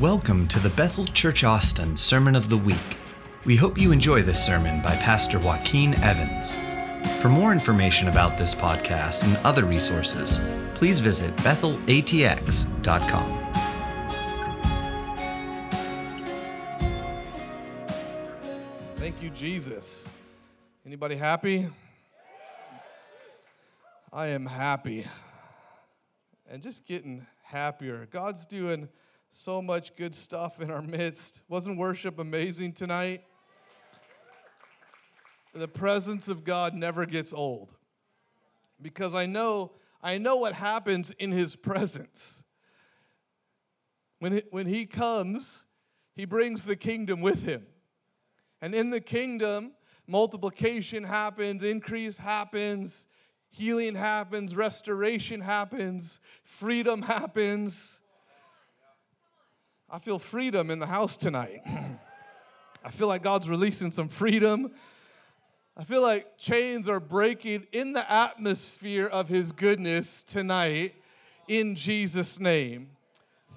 Welcome to the Bethel Church Austin Sermon of the Week. We hope you enjoy this sermon by Pastor Joaquin Evans. For more information about this podcast and other resources, please visit bethelatx.com. Thank you, Jesus. Anybody happy? I am happy. And just getting happier. God's doing so much good stuff in our midst. Wasn't worship amazing tonight? The presence of God never gets old. Because I know I know what happens in his presence. When he, when he comes, he brings the kingdom with him. And in the kingdom, multiplication happens, increase happens, healing happens, restoration happens, freedom happens. I feel freedom in the house tonight. I feel like God's releasing some freedom. I feel like chains are breaking in the atmosphere of His goodness tonight in Jesus' name.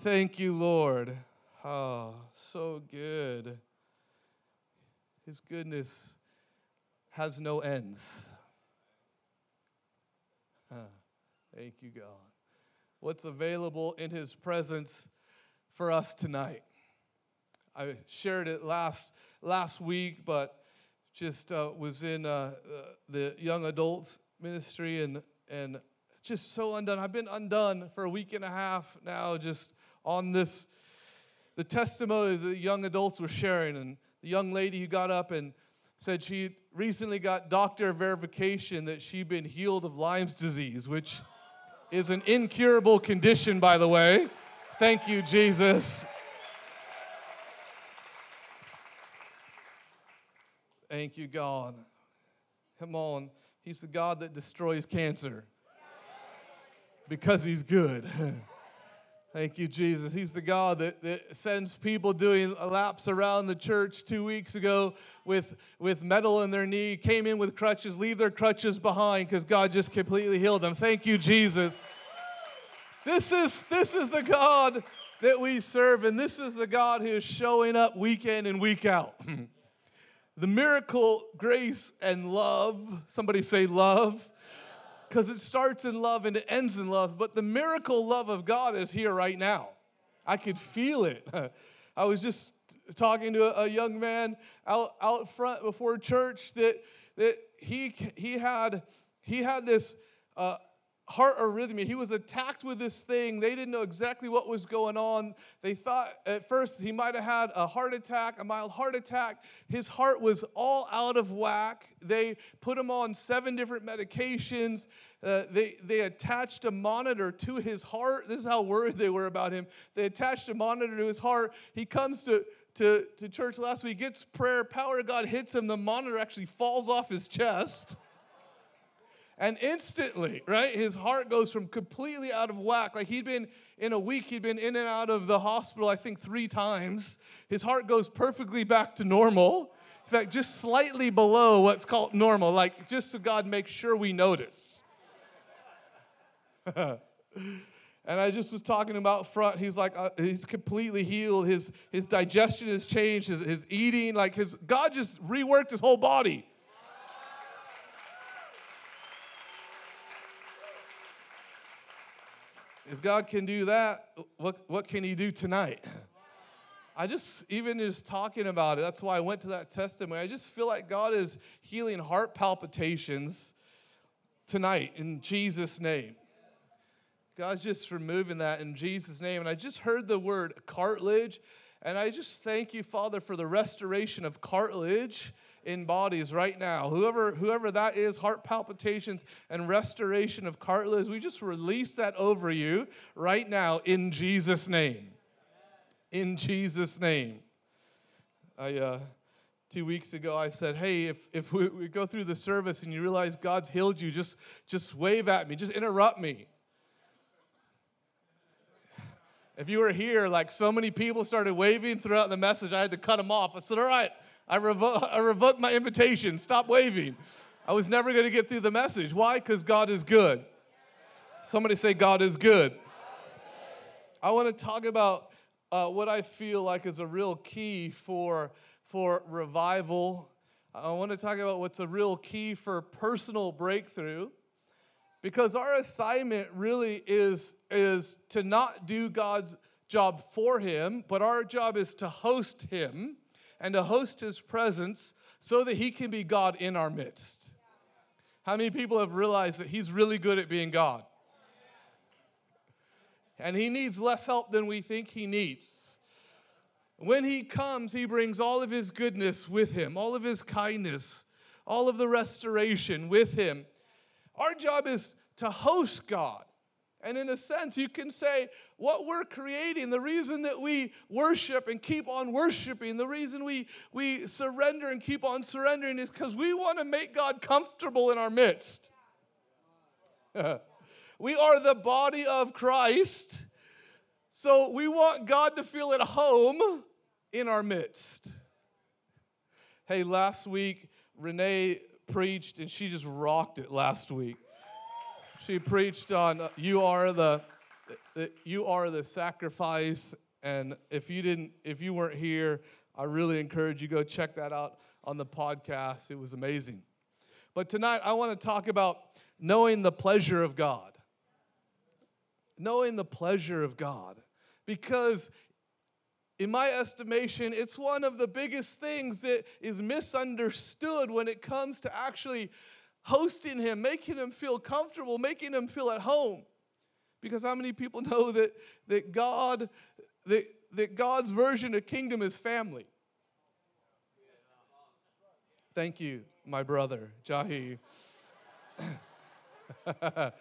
Thank you, Lord. Oh, so good. His goodness has no ends. Huh. Thank you, God. What's available in His presence for us tonight? I shared it last last week, but just uh, was in uh, uh, the young adults ministry and and just so undone. I've been undone for a week and a half now, just on this the testimony the young adults were sharing, and the young lady who got up and said she recently got doctor verification that she'd been healed of Lyme's disease, which is an incurable condition, by the way. Thank you, Jesus. Thank you, God. Come on. He's the God that destroys cancer because He's good. Thank you, Jesus. He's the God that, that sends people doing laps around the church two weeks ago with, with metal in their knee, came in with crutches, leave their crutches behind because God just completely healed them. Thank you, Jesus. This is, this is the God that we serve, and this is the God who is showing up week in and week out. the miracle, grace, and love. Somebody say love because it starts in love and it ends in love. But the miracle love of God is here right now. I could feel it. I was just talking to a, young man out, out front before church that, that he, he, had, he had this uh, heart arrhythmia. He was attacked with this thing. They didn't know exactly what was going on. They thought at first he might have had a heart attack, a mild heart attack. His heart was all out of whack. They put him on seven different medications. Uh, they, they attached a monitor to his heart. This is how worried they were about him. They attached a monitor to his heart. He comes to, to, to church last week, gets prayer, power of God hits him. The monitor actually falls off his chest. And instantly, right, his heart goes from completely out of whack. Like he'd been in a week, he'd been in and out of the hospital, I think, three times. His heart goes perfectly back to normal. In fact, just slightly below what's called normal, like just so God makes sure we notice. and I just was talking about front. He's like, uh, he's completely healed. His, his digestion has changed, his, his eating, like his, God just reworked his whole body. If God can do that, what, what can He do tonight? I just, even just talking about it, that's why I went to that testimony. I just feel like God is healing heart palpitations tonight in Jesus' name. God's just removing that in Jesus' name. And I just heard the word cartilage, and I just thank you, Father, for the restoration of cartilage in bodies right now. Whoever, whoever that is, heart palpitations and restoration of cartilage, we just release that over you right now in Jesus' name. In Jesus' name. I, uh, two weeks ago, I said, hey, if, if we, we go through the service and you realize God's healed you, just, just wave at me, just interrupt me. If you were here, like so many people started waving throughout the message, I had to cut them off. I said, all right, I, revo- I revoked my invitation. Stop waving. I was never going to get through the message. Why? Because God is good. Somebody say, God is good. I want to talk about uh, what I feel like is a real key for, for revival. I want to talk about what's a real key for personal breakthrough because our assignment really is, is to not do God's job for Him, but our job is to host Him and to host His presence so that He can be God in our midst. How many people have realized that He's really good at being God? And He needs less help than we think He needs. When He comes, He brings all of His goodness with Him, all of His kindness, all of the restoration with Him. Our job is to host God. And in a sense, you can say what we're creating, the reason that we worship and keep on worshiping, the reason we, we surrender and keep on surrendering is because we want to make God comfortable in our midst. we are the body of Christ, so we want God to feel at home in our midst. Hey, last week, Renee preached and she just rocked it last week she preached on uh, you are the you are the sacrifice and if you didn't if you weren't here i really encourage you go check that out on the podcast. It was amazing. But tonight i want to talk about knowing the pleasure of god. Knowing the pleasure of god. Because in my estimation, it's one of the biggest things that is misunderstood when it comes to actually hosting him, making him feel comfortable, making him feel at home. Because how many people know that, that God, that, that God's version of kingdom is family? Thank you, my brother, Jahi. how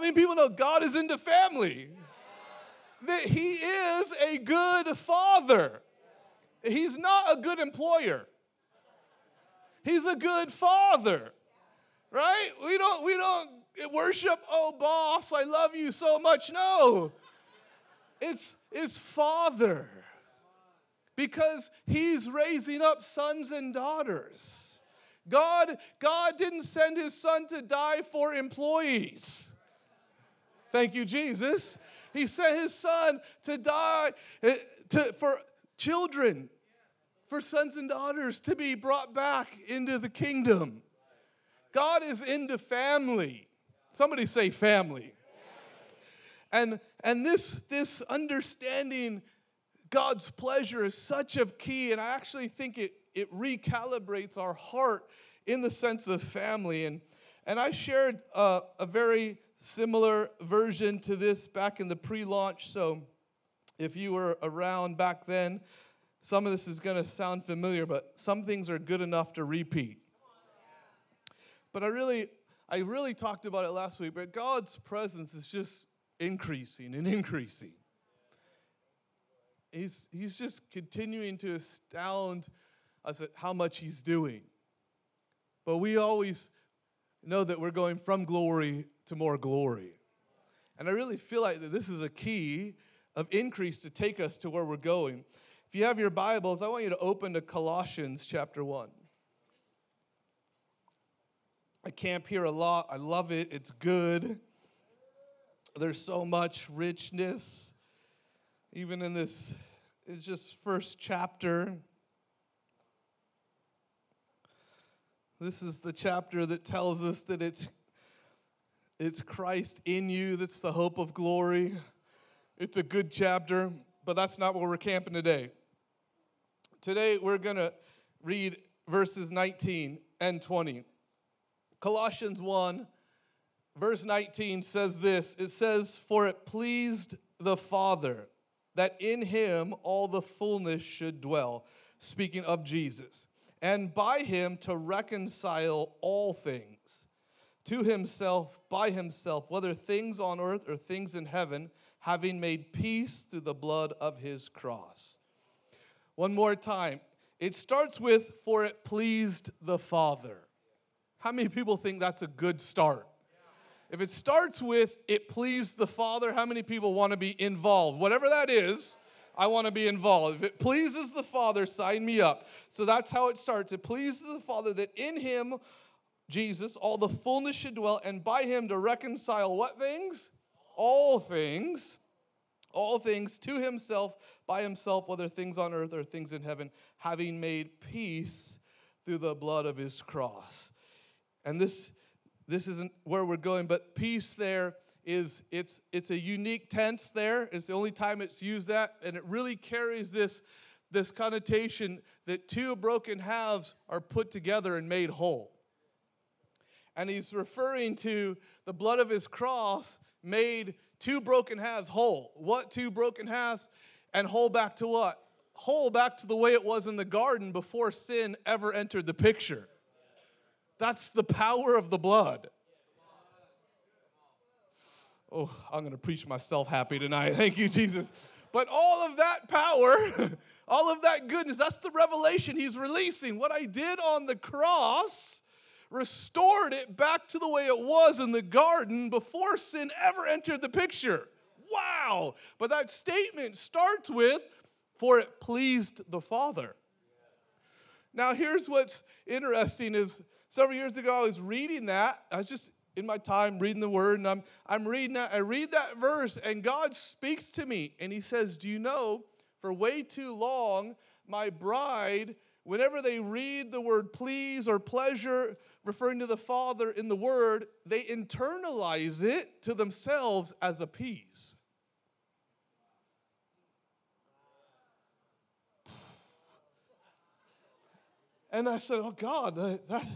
many people know God is into family? That He is a good father. He's not a good employer. He's a good father. Right? We don't we don't worship, oh boss, I love you so much. No. It's it's father. Because he's raising up sons and daughters. God God didn't send his son to die for employees. Thank you Jesus. He sent his son to die eh, to, for children for sons and daughters to be brought back into the kingdom. God is into family. Somebody say family. And, and this, this understanding God's pleasure is such a key, and I actually think it, it recalibrates our heart in the sense of family. And, and I shared uh, a very similar version to this back in the pre launch. So if you were around back then, some of this is going to sound familiar, but some things are good enough to repeat. But I really, I really talked about it last week, but God's presence is just increasing and increasing. He's, he's just continuing to astound us at how much He's doing. But we always know that we're going from glory to more glory. And I really feel like that this is a key of increase to take us to where we're going. If you have your Bibles, I want you to open to Colossians chapter 1. I camp here a lot. I love it. It's good. There's so much richness, even in this, it's just first chapter. This is the chapter that tells us that it's, it's Christ in you that's the hope of glory. It's a good chapter, but that's not where we're camping today. Today we're going to read verses 19 and 20. Colossians 1, verse 19 says this it says, For it pleased the Father that in him all the fullness should dwell, speaking of Jesus, and by him to reconcile all things to himself by himself, whether things on earth or things in heaven, having made peace through the blood of his cross. One more time. It starts with, For it pleased the Father. How many people think that's a good start? If it starts with, It pleased the Father, how many people want to be involved? Whatever that is, I want to be involved. If it pleases the Father, sign me up. So that's how it starts. It pleases the Father that in Him, Jesus, all the fullness should dwell, and by Him to reconcile what things? All things. all things to himself by himself, whether things on earth or things in heaven, having made peace through the blood of his cross. And this, this isn't where we're going, but peace there is it's it's a unique tense there. It's the only time it's used that, and it really carries this this connotation that two broken halves are put together and made whole. And he's referring to the blood of his cross made two broken halves whole. What two broken halves? And whole back to what? Whole back to the way it was in the garden before sin ever entered the picture. That's the power of the blood. Oh, I'm going to preach myself happy tonight. Thank you, Jesus. But all of that power, all of that goodness, that's the revelation he's releasing. What I did on the cross restored it back to the way it was in the garden before sin ever entered the picture. Wow. But that statement starts with, for it pleased the Father. Now, here's what's interesting is several years ago I was reading that. I was just in my time reading the word, and I'm, I'm reading that. I read that verse, and God speaks to me, and He says, Do you know, for way too long, my bride, whenever they read the word please or pleasure, referring to the Father in the word, they internalize it to themselves as appease. And I said, Oh God, that, that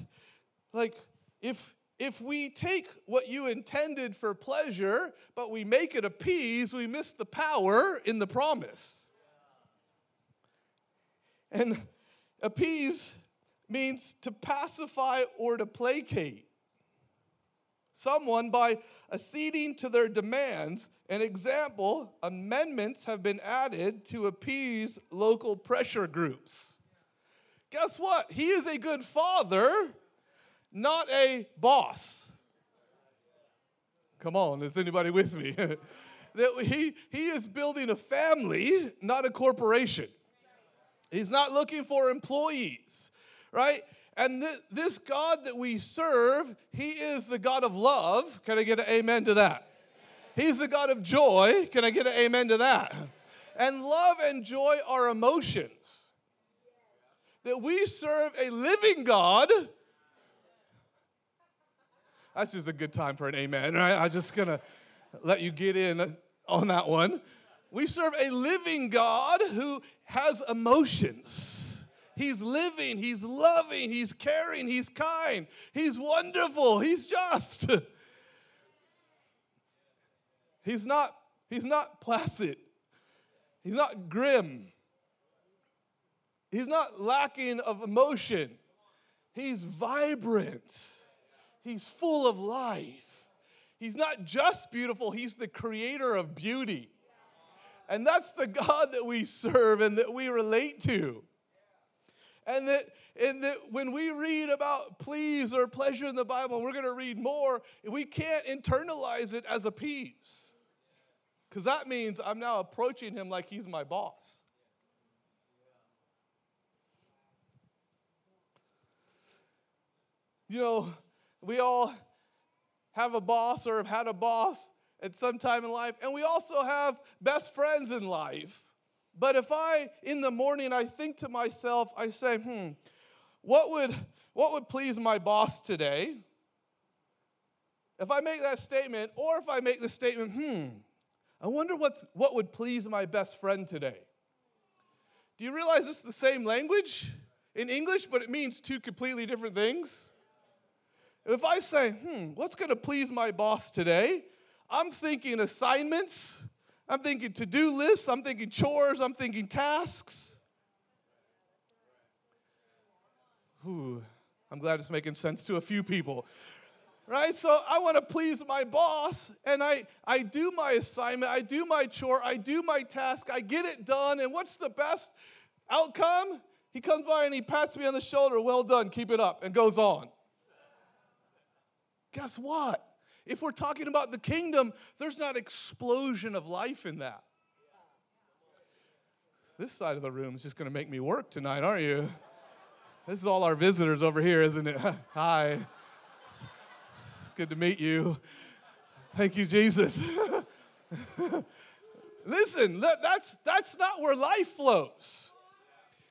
like, if if we take what you intended for pleasure, but we make it appease, we miss the power in the promise. And appease means to pacify or to placate someone by acceding to their demands. An example amendments have been added to appease local pressure groups. Guess what? He is a good father not a boss. Come on, is anybody with me? that he, he is building a family, not a corporation. He's not looking for employees, right? And th- this God that we serve, He is the God of love. Can I get an amen to that? He's the God of joy. Can I get an amen to that? And love and joy are emotions. That we serve a living God that's just a good time for an amen, right? I'm just gonna let you get in on that one. We serve a living God who has emotions. He's living, he's loving, he's caring, he's kind, he's wonderful, he's just. He's not he's not placid. He's not grim. He's not lacking of emotion. He's vibrant. He's full of life. He's not just beautiful, He's the creator of beauty. And that's the God that we serve and that we relate to. And that, and that when we read about please or pleasure in the Bible, and we're going to read more, we can't internalize it as appease. Because that means I'm now approaching him like he's my boss. You know, we all have a boss or have had a boss at some time in life, and we also have best friends in life. But if I, in the morning, I think to myself, I say, hmm, what would, what would please my boss today? If I make that statement, or if I make the statement, hmm, I wonder what's, what would please my best friend today? Do you realize it's the same language in English, but it means two completely different things? If I say, hmm, what's going to please my boss today? I'm thinking assignments, I'm thinking to do lists, I'm thinking chores, I'm thinking tasks. Ooh, I'm glad it's making sense to a few people. Right? So I want to please my boss, and I, I do my assignment, I do my chore, I do my task, I get it done, and what's the best outcome? He comes by and he pats me on the shoulder, well done, keep it up, and goes on. Guess what? If we're talking about the kingdom, there's not explosion of life in that. This side of the room is just going to make me work tonight, aren't you? This is all our visitors over here, isn't it? Hi. Good to meet you. Thank you, Jesus. Listen, that's, that's not where life flows.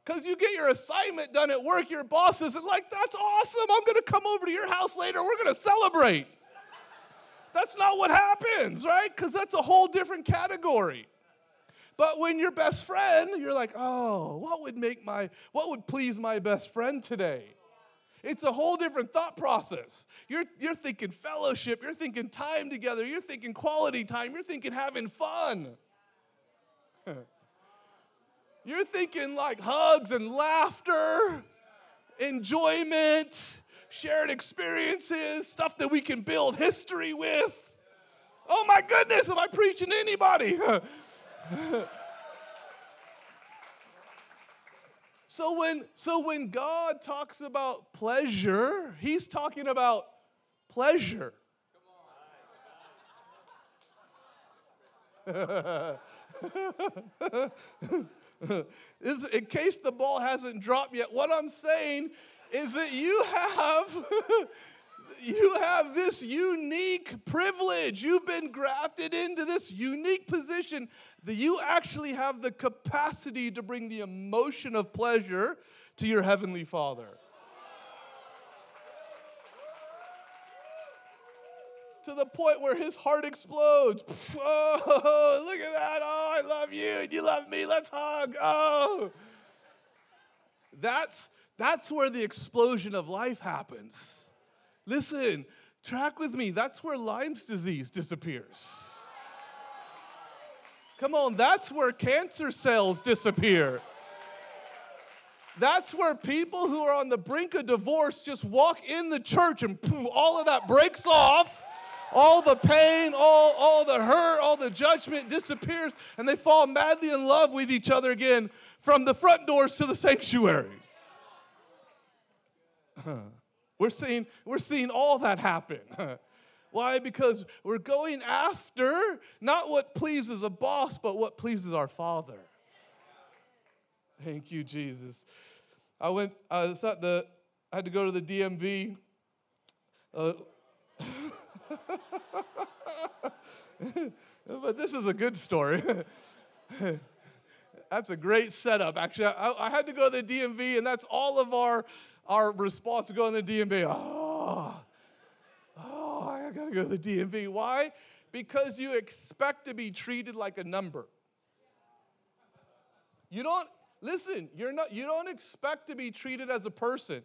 Because you get your assignment done at work, your boss isn't like, that's awesome. I'm going to come over to your house later. We're going to celebrate. That's not what happens, right? Because that's a whole different category. But when your best friend, you're like, oh, what would make my, what would please my best friend today? It's a whole different thought process. You're, you're thinking fellowship, you're thinking time together, you're thinking quality time, you're thinking having fun. you're thinking like hugs and laughter, enjoyment, shared experiences, stuff that we can build history with. Oh my goodness, am I preaching to anybody? so when so when God talks about pleasure, he's talking about pleasure. in case the ball hasn't dropped yet, what I'm saying is that you have you have this unique privilege. You've been grafted into this unique position that you actually have the capacity to bring the emotion of pleasure to your heavenly Father. To the point where his heart explodes. Oh, look at that. Oh, I love you and you love me. Let's hug. Oh. That's, that's where the explosion of life happens. Listen, track with me. That's where Lyme's disease disappears. Come on, that's where cancer cells disappear. That's where people who are on the brink of divorce just walk in the church and poof, all of that breaks off. All the pain, all, all the hurt, all the judgment disappears, and they fall madly in love with each other again from the front doors to the sanctuary. We're seeing, we're seeing all that happen. Why? Because we're going after not what pleases a boss, but what pleases our Father. Thank you, Jesus. I went, I was at the, I had to go to the DMV. Uh, but this is a good story. that's a great setup, actually. I, I, had to go to the DMV, and that's all of our, our response to go to the DMV. Oh, ah, oh, ah, I got to go to the DMV. Why? Because you expect to be treated like a number. You don't, listen, you're not, you don't expect to be treated as a person.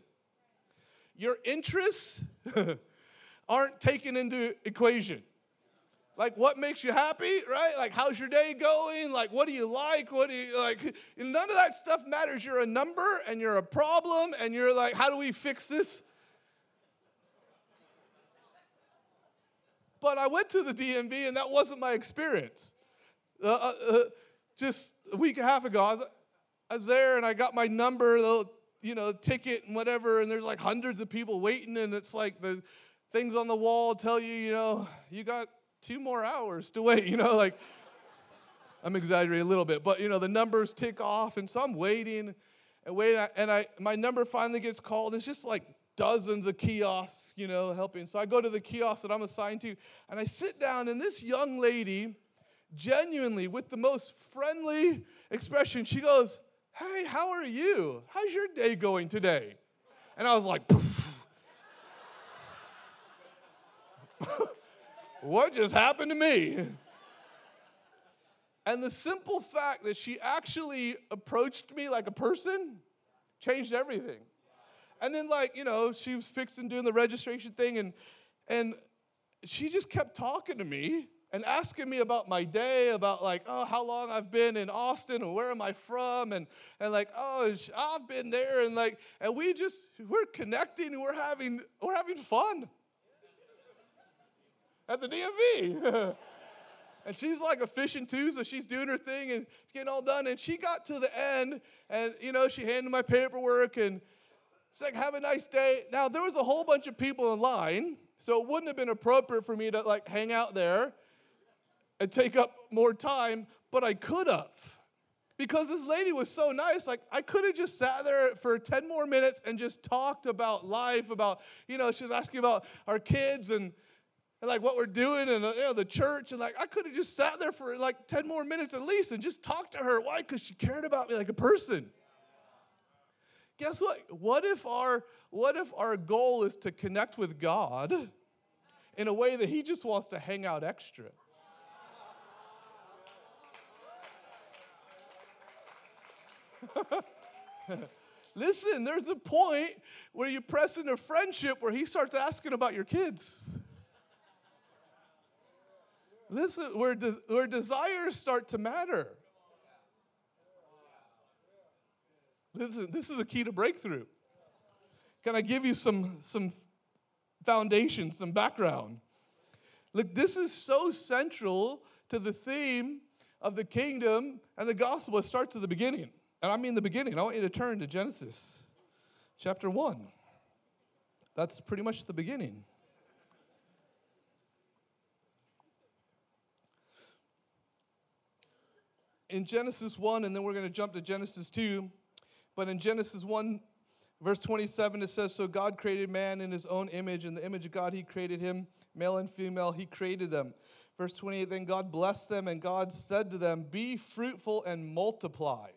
Your interests aren't taken into equation. Like what makes you happy, right? Like how's your day going? Like what do you like? What do you like? None of that stuff matters. You're a number and you're a problem and you're like, how do we fix this? But I went to the DMV and that wasn't my experience. Uh, uh, uh, just a week and a half ago, I was, I was there and I got my number, the you know, ticket and whatever, and there's like hundreds of people waiting, and it's like the things on the wall tell you, you know, you got two more hours to wait, you know, like I'm exaggerating a little bit, but you know, the numbers tick off, and so I'm waiting and waiting, and I my number finally gets called. It's just like dozens of kiosks, you know, helping. So I go to the kiosk that I'm assigned to, and I sit down, and this young lady, genuinely, with the most friendly expression, she goes, Hey, how are you? How's your day going today? And I was like, what just happened to me? And the simple fact that she actually approached me like a person changed everything. And then, like, you know, she was fixing doing the registration thing, and and she just kept talking to me and asking me about my day, about like, oh, how long I've been in Austin and where am I from, and and like, oh, I've been there, and like, and we just we're connecting and we're having we're having fun at the DMV. and she's like efficient too, so she's doing her thing and getting all done. And she got to the end, and you know, she handed my paperwork and she's like, "Have a nice day." Now there was a whole bunch of people in line, so it wouldn't have been appropriate for me to like hang out there and take up more time, but I could have. Because this lady was so nice, like I could have just sat there for 10 more minutes and just talked about life, about, you know, she was asking about our kids and and like what we're doing and uh, you know, the church. And like I could have just sat there for like 10 more minutes at least and just talked to her. Why? Because she cared about me like a person. Guess what? What if our what if our goal is to connect with God in a way that He just wants to hang out extra? Listen, there's a point where you press into friendship where he starts asking about your kids. Listen, where, de- where desires start to matter. Listen, this is a key to breakthrough. Can I give you some, some foundation, some background? Look, this is so central to the theme of the kingdom and the gospel. It starts at the beginning. And I mean the beginning. I want you to turn to Genesis chapter 1. That's pretty much the beginning. In Genesis 1, and then we're going to jump to Genesis 2. But in Genesis 1, verse 27, it says So God created man in his own image. In the image of God, he created him, male and female, he created them. Verse 28, then God blessed them, and God said to them, Be fruitful and multiply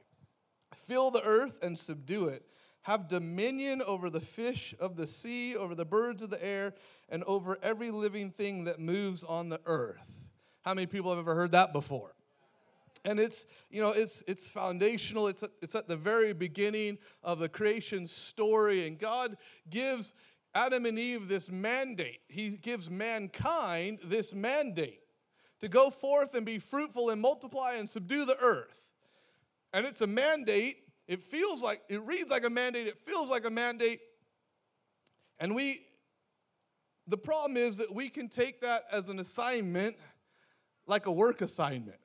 Fill the earth and subdue it. Have dominion over the fish of the sea, over the birds of the air, and over every living thing that moves on the earth. How many people have ever heard that before? And it's, you know, it's, it's foundational. It's, it's at the very beginning of the creation story. And God gives Adam and Eve this mandate. He gives mankind this mandate to go forth and be fruitful and multiply and subdue the earth. And it's a mandate. It feels like, it reads like a mandate. It feels like a mandate. And we, the problem is that we can take that as an assignment, like a work assignment.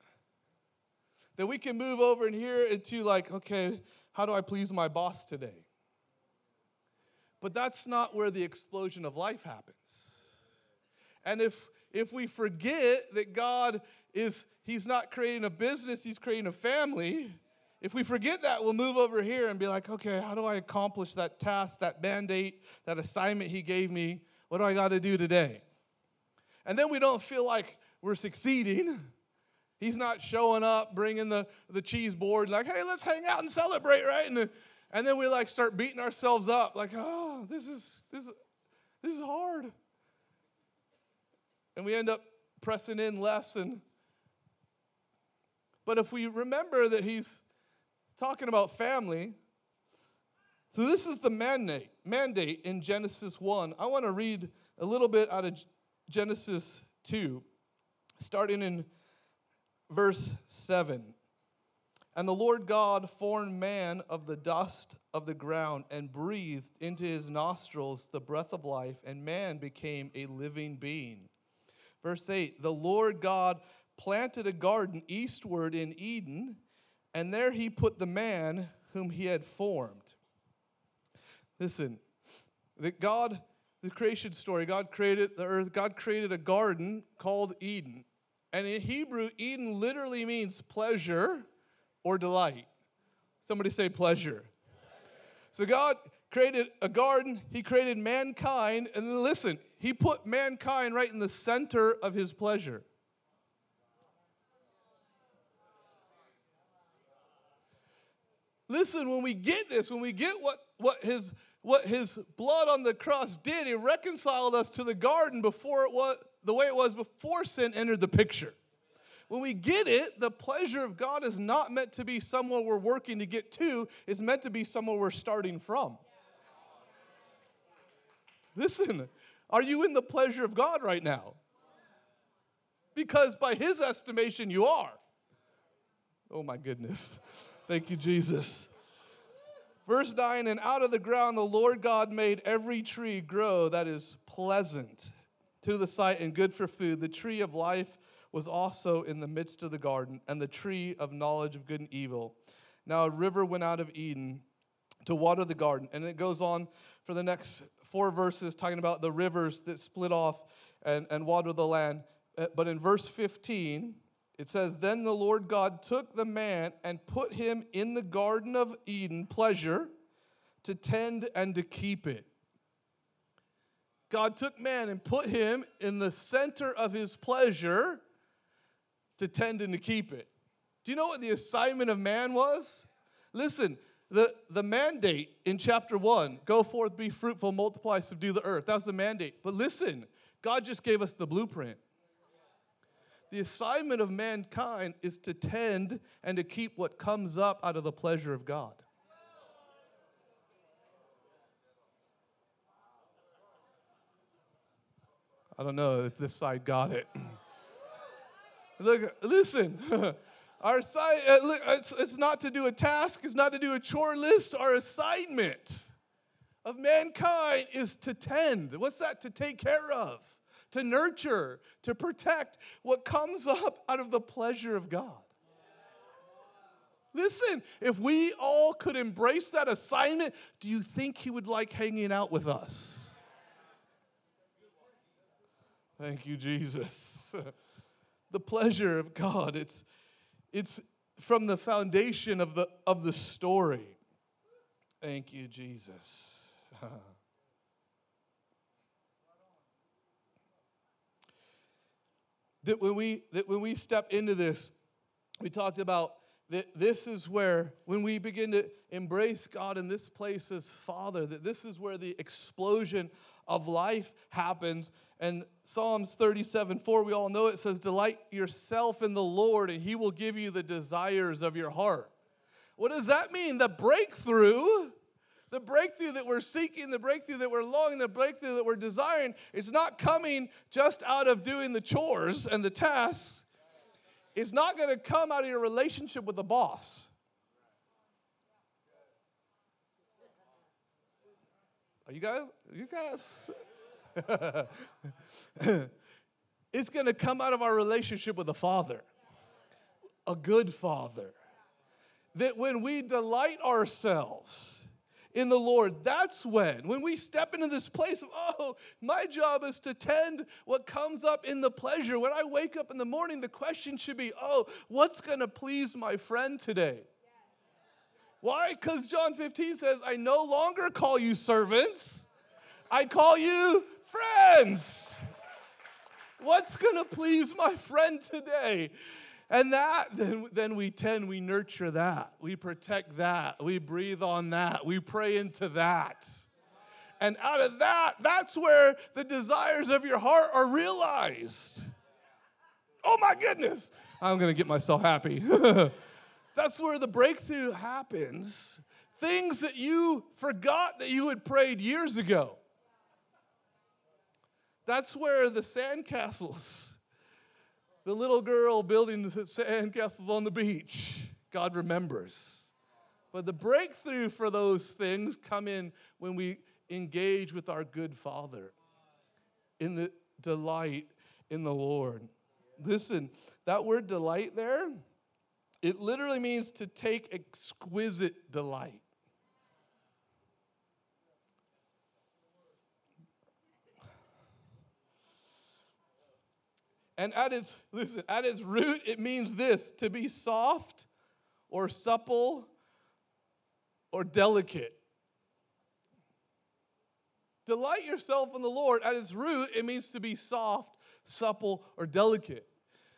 That we can move over in here into, like, okay, how do I please my boss today? But that's not where the explosion of life happens. And if if we forget that God is he's not creating a business, he's creating a family, if we forget that, we'll move over here and be like, okay, how do I accomplish that task, that mandate, that assignment he gave me? What do I got to do today? And then we don't feel like we're succeeding. He's not showing up, bringing the, the cheese board, like, hey, let's hang out and celebrate, right? And, and then we like start beating ourselves up, like, oh, this is, this, is, this is hard. And we end up pressing in less. And, but if we remember that he's talking about family. So this is the mandate, mandate in Genesis 1. I want to read a little bit out of Genesis 2, starting in verse 7. And the Lord God formed man of the dust of the ground and breathed into his nostrils the breath of life, and man became a living being. Verse 8 The Lord God planted a garden eastward in Eden and there he put the man whom he had formed. Listen, that God, the creation story, God created the earth, God created a garden called Eden. And in Hebrew, Eden literally means pleasure or delight. Somebody say pleasure. So God created a garden, He created mankind, and listen, He put mankind right in the center of His pleasure. Listen, when we get this, when we get what, what, his, what his blood on the cross did, He reconciled us to the garden before it was the way it was before sin entered the picture. When we get it, the pleasure of God is not meant to be somewhere we're working to get to, it's meant to be somewhere we're starting from. Listen, are you in the pleasure of God right now? Because by his estimation, you are. Oh my goodness. Thank you, Jesus. Verse 9, and out of the ground the Lord God made every tree grow that is pleasant to the sight and good for food. The tree of life was also in the midst of the garden, and the tree of knowledge of good and evil. Now a river went out of Eden to water the garden. And it goes on for the next four verses, talking about the rivers that split off and, and water the land. Uh, but in verse 15, it says, Then the Lord God took the man and put him in the Garden of Eden, pleasure, to tend and to keep it. God took man and put him in the center of his pleasure to tend and to keep it. Do you know what the assignment of man was? Listen, the, the mandate in chapter one go forth, be fruitful, multiply, subdue the earth. That's the mandate. But listen, God just gave us the blueprint. The assignment of mankind is to tend and to keep what comes up out of the pleasure of God. I don't know if this side got it. Look, listen. Our side, uh, it's, it's not to do a task, it's not to do a chore list. Our assignment of mankind is to tend. What's that? To take care of to nurture, to protect what comes up out of the pleasure of God. Listen, if we all could embrace that assignment, do you think He would like hanging out with us? Thank you, Jesus. the pleasure of God, it's, it's from the foundation of the, of the story. Thank you, Jesus. that when we that when we step into this, we talked about that this is where when we begin to embrace God in this place as Father, that this is where the explosion of life happens. And Psalms 37 4, we all know it says, Delight yourself in the Lord, and he will give you the desires of your heart. What does that mean? The breakthrough the breakthrough that we're seeking, the breakthrough that we're longing, the breakthrough that we're desiring is not coming just out of doing the chores and the tasks. It's not going to come out of your relationship with the boss. Are you guys? Are You guys? it's going to come out of our relationship with the Father, a good Father. That when we delight ourselves, in the Lord, that's when, when we step into this place of, oh, my job is to tend what comes up in the pleasure. When I wake up in the morning, the question should be, oh, what's going to please my friend today? Why? Because John 15 says, I no longer call you servants, I call you friends. What's going to please my friend today? And that, then, then we tend, we nurture that. We protect that. We breathe on that. We pray into that. And out of that, that's where the desires of your heart are realized. Oh my goodness, I'm gonna get myself happy. that's where the breakthrough happens. Things that you forgot that you had prayed years ago. That's where the sandcastles the little girl building the sandcastles on the beach. God remembers. But the breakthrough for those things come in when we engage with our good Father in the delight in the Lord. Listen, that word delight there, it literally means to take exquisite delight. And at its, listen, at its root, it means this to be soft or supple or delicate. Delight yourself in the Lord. At its root, it means to be soft, supple, or delicate.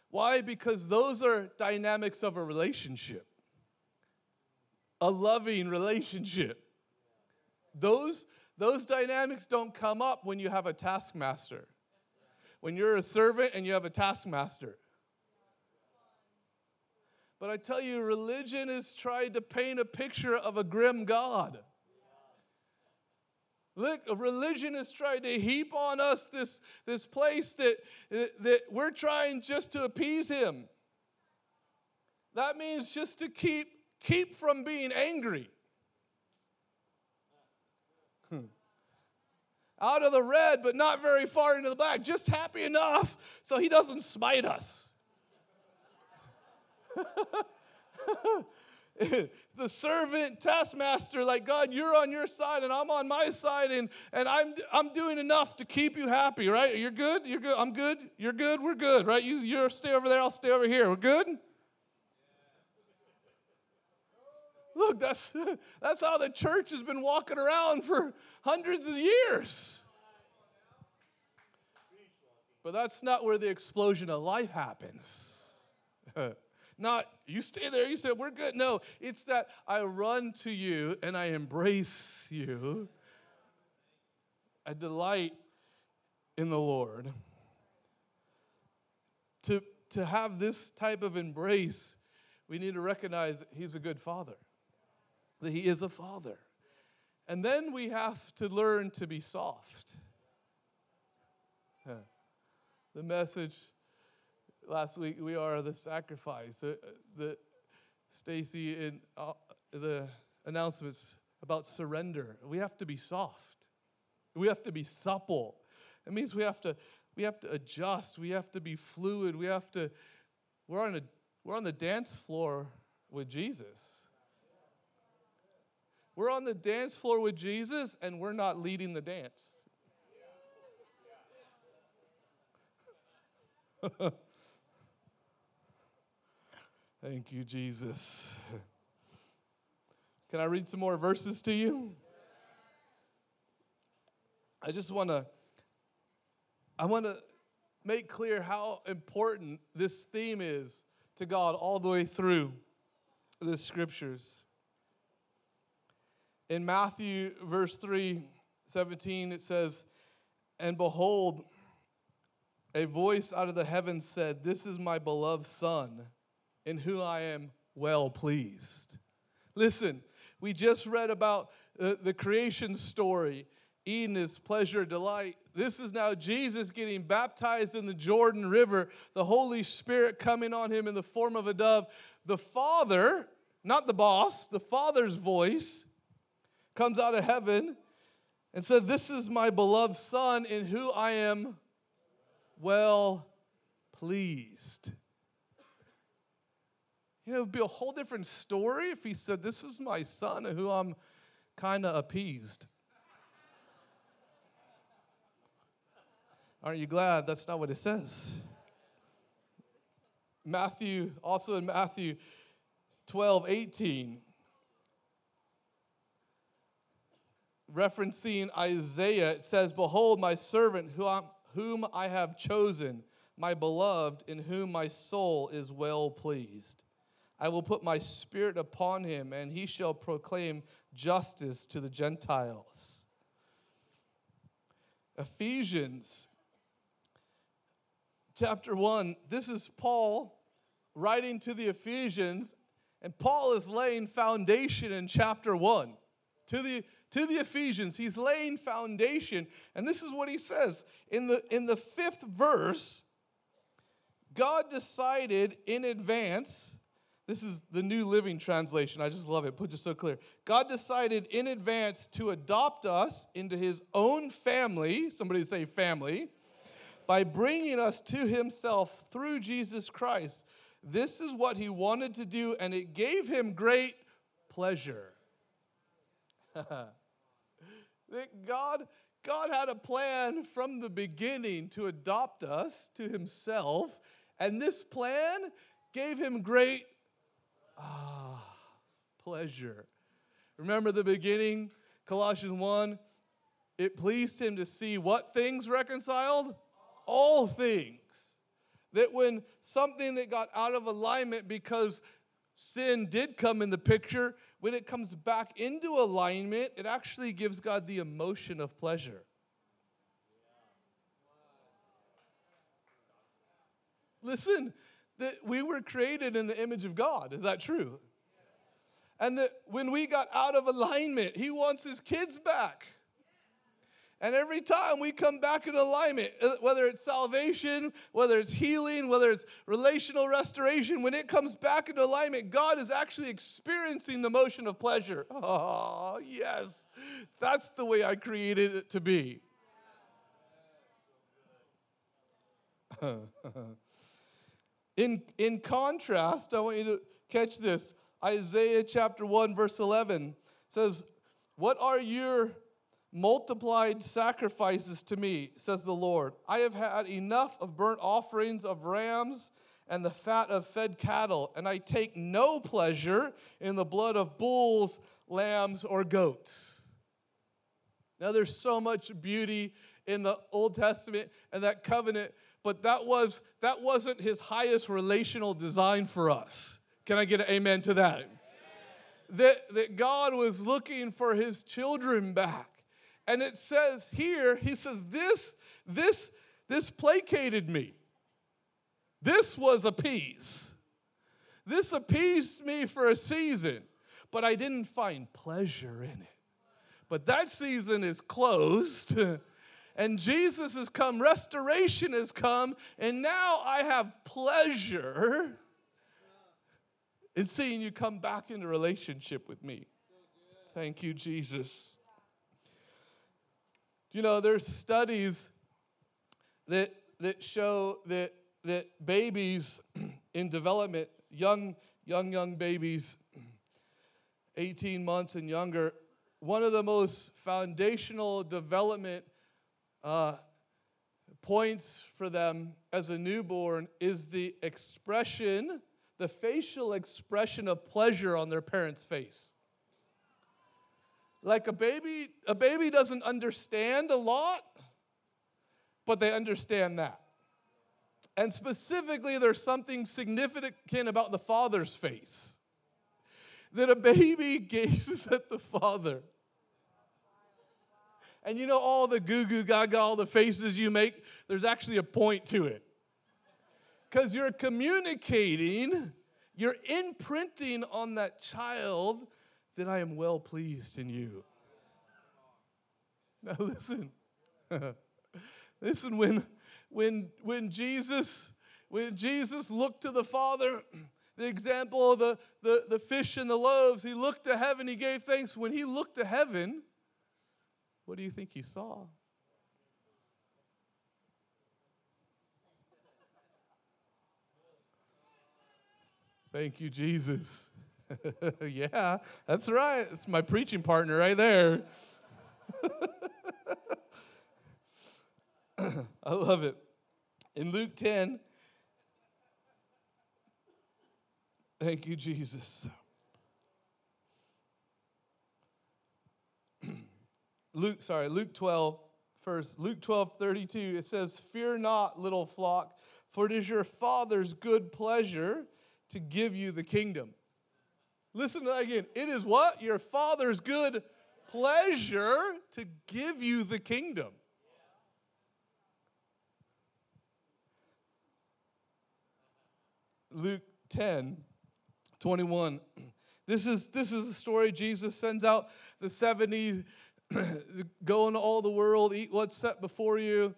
Why? Because those are dynamics of a relationship, a loving relationship. Those, those dynamics don't come up when you have a taskmaster when you're a servant and you have a taskmaster. But I tell you, religion has tried to paint a picture of a grim God. Look, religion has tried to heap on us this, this place that, that we're trying just to appease him. That means just to keep, keep from being angry. Hmm. Out of the red, but not very far into the black, just happy enough so he doesn't smite us. the servant taskmaster like god you're on your side and i'm on my side and, and I'm, I'm doing enough to keep you happy right? You're good? You're good? I'm good? You're good? We're good right? You, you stay over there. I'll stay over here. We're good? Look that's that's how the church has been walking around for hundreds of years. But that's not where the explosion of life happens. not you stay there, you say, we're good. No, it's that I run to you and I embrace you. I delight in the Lord. To, to have this type of embrace, we need to recognize that He's a good Father, that He is a Father. And then we have to learn to be soft. The message last week, we are the sacrifice. The, the Stacy in uh, the announcements about surrender. We have to be soft. We have to be supple. It means we have to we have to adjust. We have to be fluid. We have to we're on a we're on the dance floor with Jesus. We're on the dance floor with Jesus and we're not leading the dance. Thank you, Jesus. Can I read some more verses to you? I just want to I want to make clear how important this theme is to God all the way through the scriptures. In Matthew verse 3 17, it says, And behold, a voice out of the heavens said, This is my beloved Son, in whom I am well pleased. Listen, we just read about uh, the creation story. Eden is pleasure, delight. This is now Jesus getting baptized in the Jordan River, the Holy Spirit coming on him in the form of a dove. The Father, not the boss, the Father's voice comes out of heaven and said, This is my beloved Son in whom I am well pleased. You know, it would be a whole different story if he said, This is my son who I'm kind of appeased. Aren't you glad that's not what it says? Matthew, also in Matthew 12, 18, referencing Isaiah, it says, Behold, my servant whom I have chosen, my beloved, in whom my soul is well pleased. I will put my spirit upon him, and he shall proclaim justice to the Gentiles. Ephesians chapter 1, this is Paul writing to the Ephesians, and Paul is laying foundation in chapter 1 to the to the Ephesians. He's laying foundation, and this is what he says. In the in the 5th verse, God decided in advance this is the New Living Translation. I just love it. Put it so clear. God decided in advance to adopt us into his own family. Somebody say family by bringing us to himself through Jesus Christ. This is what he wanted to do, and it gave him great pleasure. that God, God had a plan from the beginning to adopt us to himself, and this plan gave him great ah, pleasure. Remember the beginning, Colossians 1? It pleased him to see what things reconciled? all things. That when something that got out of alignment because sin did come in the picture, when it comes back into alignment, it actually gives God the emotion of pleasure. Listen, that we were created in the image of God. Is that true? And that when we got out of alignment, He wants His kids back. And every time we come back in alignment, uh, whether it's salvation, whether it's healing, whether it's relational restoration, when it comes back into alignment, God is actually experiencing the motion of pleasure. Oh, yes. That's the way I created it to be. in, in contrast, I want you to catch this. Isaiah chapter 1, verse 11 says, What are your multiplied sacrifices to me, says the Lord. I have had enough of burnt offerings of rams and the fat of fed cattle, and I take no pleasure in the blood of bulls, lambs, or goats. Now, there's so much beauty in the Old Testament and that covenant, but that was that wasn't his highest relational design for us. Can I get an amen to that? That, that God was looking for his children back. And it says here, he says, This, this, this placated me. This was appeased. This appeased me for a season, but I didn't find pleasure in it. But that season is closed. and Jesus has come, restoration has come, and now I have pleasure in seeing you come back into relationship with me. Thank you, Jesus. You know, there's studies that, that show that, that babies in development, young, young, young babies, 18 months and younger, one of the most foundational development uh, points for them as a newborn is the expression, the facial expression of pleasure on their parent's face. Like a baby, a baby doesn't understand a lot, but they understand that. And specifically, there's something significant about the father's face. That a baby gazes at the father. And you know, all the goo goo gaga, all the faces you make, there's actually a point to it. Because you're communicating, you're imprinting on that child that I am well pleased in you. Now listen. listen when when when Jesus when Jesus looked to the Father, the example of the, the, the fish and the loaves, he looked to heaven, he gave thanks. When he looked to heaven, what do you think he saw? Thank you, Jesus. yeah, that's right. It's my preaching partner right there. I love it. In Luke 10, thank you, Jesus. Luke, sorry, Luke 12, first, Luke 12, 32, it says, Fear not, little flock, for it is your Father's good pleasure to give you the kingdom. Listen to that again. It is what? Your Father's good pleasure to give you the kingdom. Luke 10, 21. This is, this is a story Jesus sends out the 70, go into all the world, eat what's set before you,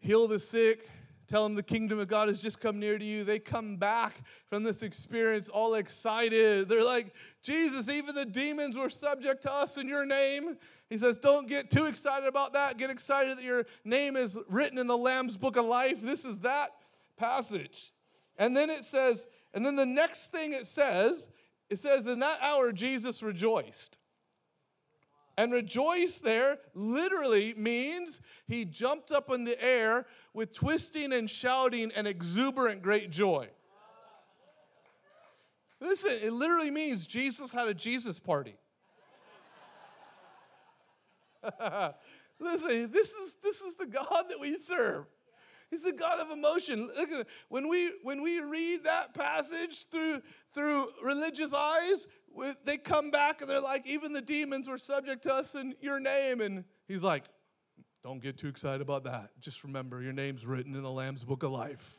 heal the sick, Tell them the kingdom of God has just come near to you. They come back from this experience all excited. They're like, Jesus, even the demons were subject to us in your name. He says, Don't get too excited about that. Get excited that your name is written in the Lamb's book of life. This is that passage. And then it says, and then the next thing it says, it says, In that hour, Jesus rejoiced. And rejoice there literally means he jumped up in the air with twisting and shouting and exuberant great joy. Listen, it literally means Jesus had a Jesus party. Listen, this is, this is the God that we serve. He's the God of emotion. Look, at when we when we read that passage through through religious eyes, they come back and they're like, even the demons were subject to us in your name. And he's like, don't get too excited about that. Just remember, your name's written in the Lamb's book of life.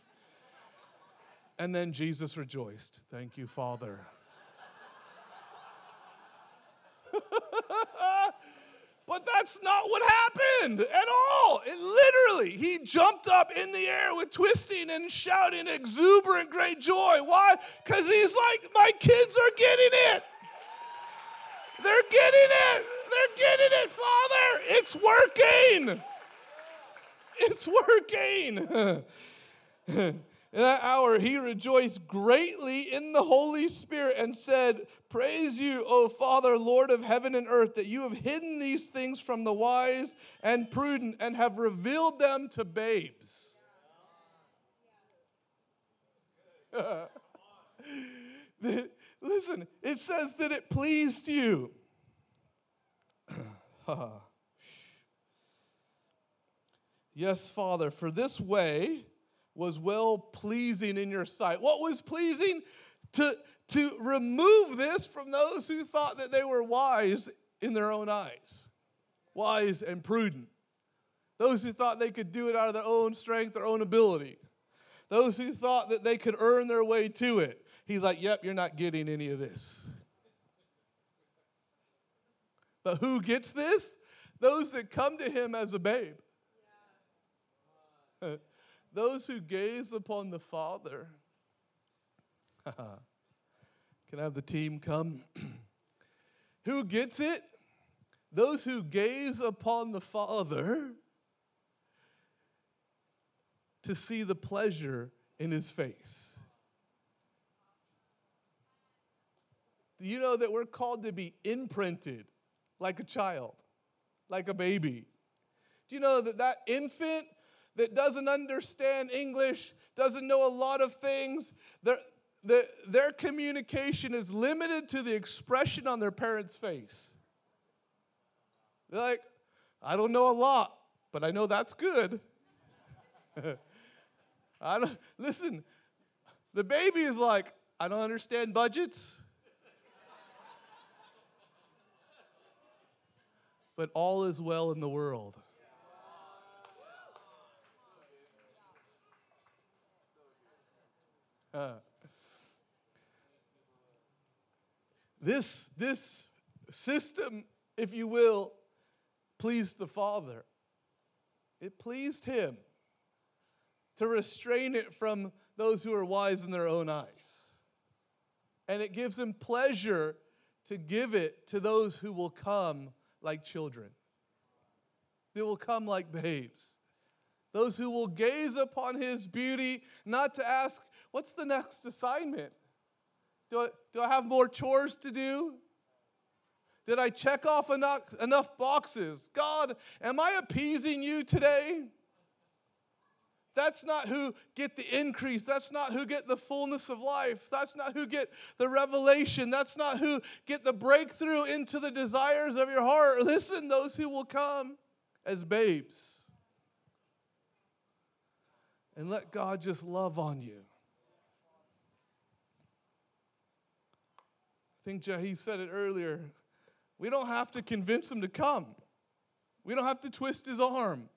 And then Jesus rejoiced. Thank you, Father. But that's not what happened at all. It literally, he jumped up in the air with twisting and shouting exuberant great joy. Why? Because he's like, my kids are getting it. They're getting it. They're getting it, Father. It's working. It's working. In that hour, he rejoiced greatly in the Holy Spirit and said, Praise you, O Father, Lord of heaven and earth, that you have hidden these things from the wise and prudent and have revealed them to babes. Listen, it says that it pleased you. Yes, Father, for this way was well pleasing in your sight. What was pleasing? To, to remove this from those who thought that they were wise in their own eyes, wise and prudent. Those who thought they could do it out of their own strength, their own ability. Those who thought that they could earn their way to it. He's like, yep, you're not getting any of this. But who gets this? Those that come to him as a babe. Those who gaze upon the Father. Can I have the team come? who gets it? Those who gaze upon the Father to see the pleasure in his face. Do you know that we're called to be imprinted like a child, like a baby? Do you know that that infant that doesn't understand English, doesn't know a lot of things, their, their, their communication is limited to the expression on their parent's face? They're like, I don't know a lot, but I know that's good. I don't, listen, the baby is like, I don't understand budgets. but all is well in the world. Uh, this, this system, if you will, pleased the Father. It pleased Him to restrain it from those who are wise in their own eyes. And it gives him pleasure to give it to those who will come like children. They will come like babes. Those who will gaze upon his beauty, not to ask, what's the next assignment? Do I, do I have more chores to do? Did I check off enough, enough boxes? God, am I appeasing you today? That's not who get the increase. That's not who get the fullness of life. That's not who get the revelation. That's not who get the breakthrough into the desires of your heart. Listen, those who will come as babes. And let God just love on you. Think Jahi said it earlier. We don't have to convince him to come. We don't have to twist his arm.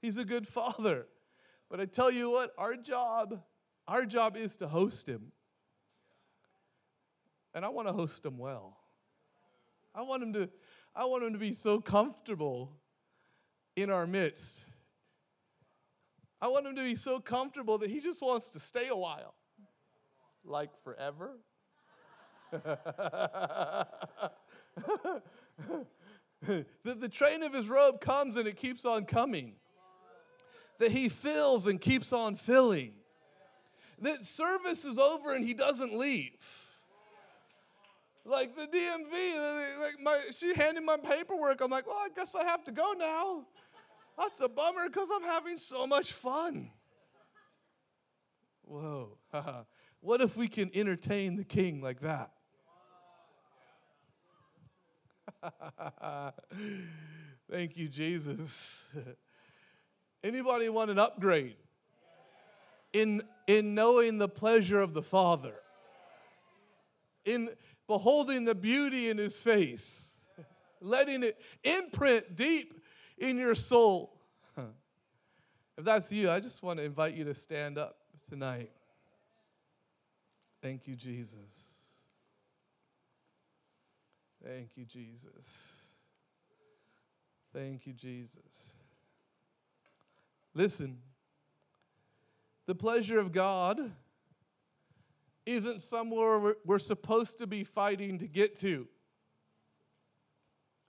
He's a good father. But I tell you what, our job, our job is to host him. And I want to host him well. I want him to, I want him to be so comfortable in our midst. I want him to be so comfortable that he just wants to stay a while. Like forever. the, the train of his robe comes and it keeps on coming that he fills and keeps on filling. That service is over and he doesn't leave. Like the DMV, like my, she handed my paperwork. I'm like, well, I guess I have to go now. That's a bummer because I'm having so much fun. Whoa. what if we can entertain the king like that? Thank you, Jesus. Anybody want an upgrade in, in knowing the pleasure of the Father? In beholding the beauty in His face, letting it imprint deep in your soul. If that's you, I just want to invite you to stand up tonight. Thank you, Jesus. Thank you, Jesus. Thank you, Jesus. Listen, the pleasure of God isn't somewhere we're supposed to be fighting to get to.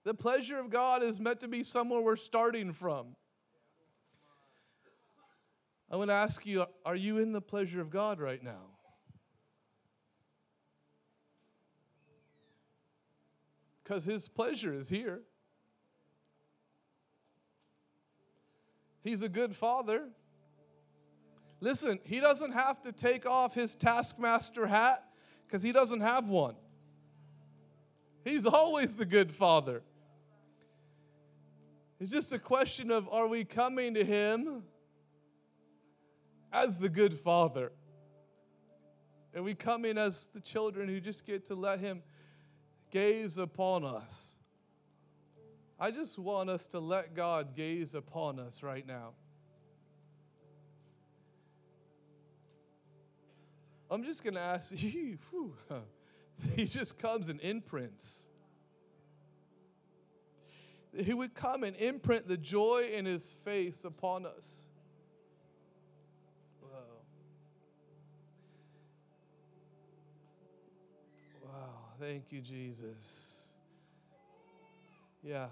The pleasure of God is meant to be somewhere we're starting from. I want to ask you are you in the pleasure of God right now? Because His pleasure is here. He's a good father. Listen, he doesn't have to take off his taskmaster hat because he doesn't have one. He's always the good father. It's just a question of are we coming to Him as the good Father? And we come in as the children who just get to let Him gaze upon us. I just want us to let God gaze upon us right now. I'm just going to ask you, he just comes and imprints. He would come and imprint the joy in his face upon us. Thank you, Jesus. Yeah.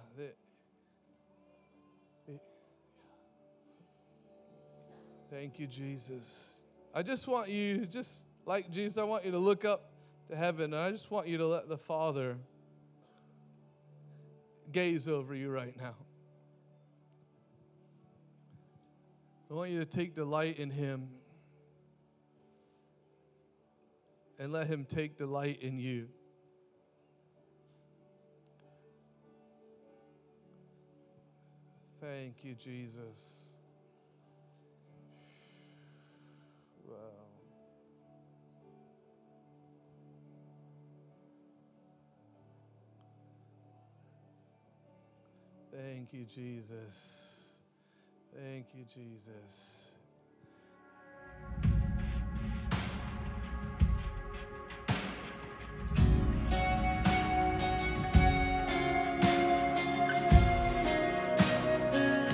Thank you, Jesus. I just want you, just like Jesus, I want you to look up to heaven, and I just want you to let the Father gaze over you right now. I want you to take delight in Him and let Him take delight in you. Thank you, Jesus. Wow. Thank you, Jesus. Thank you, Jesus.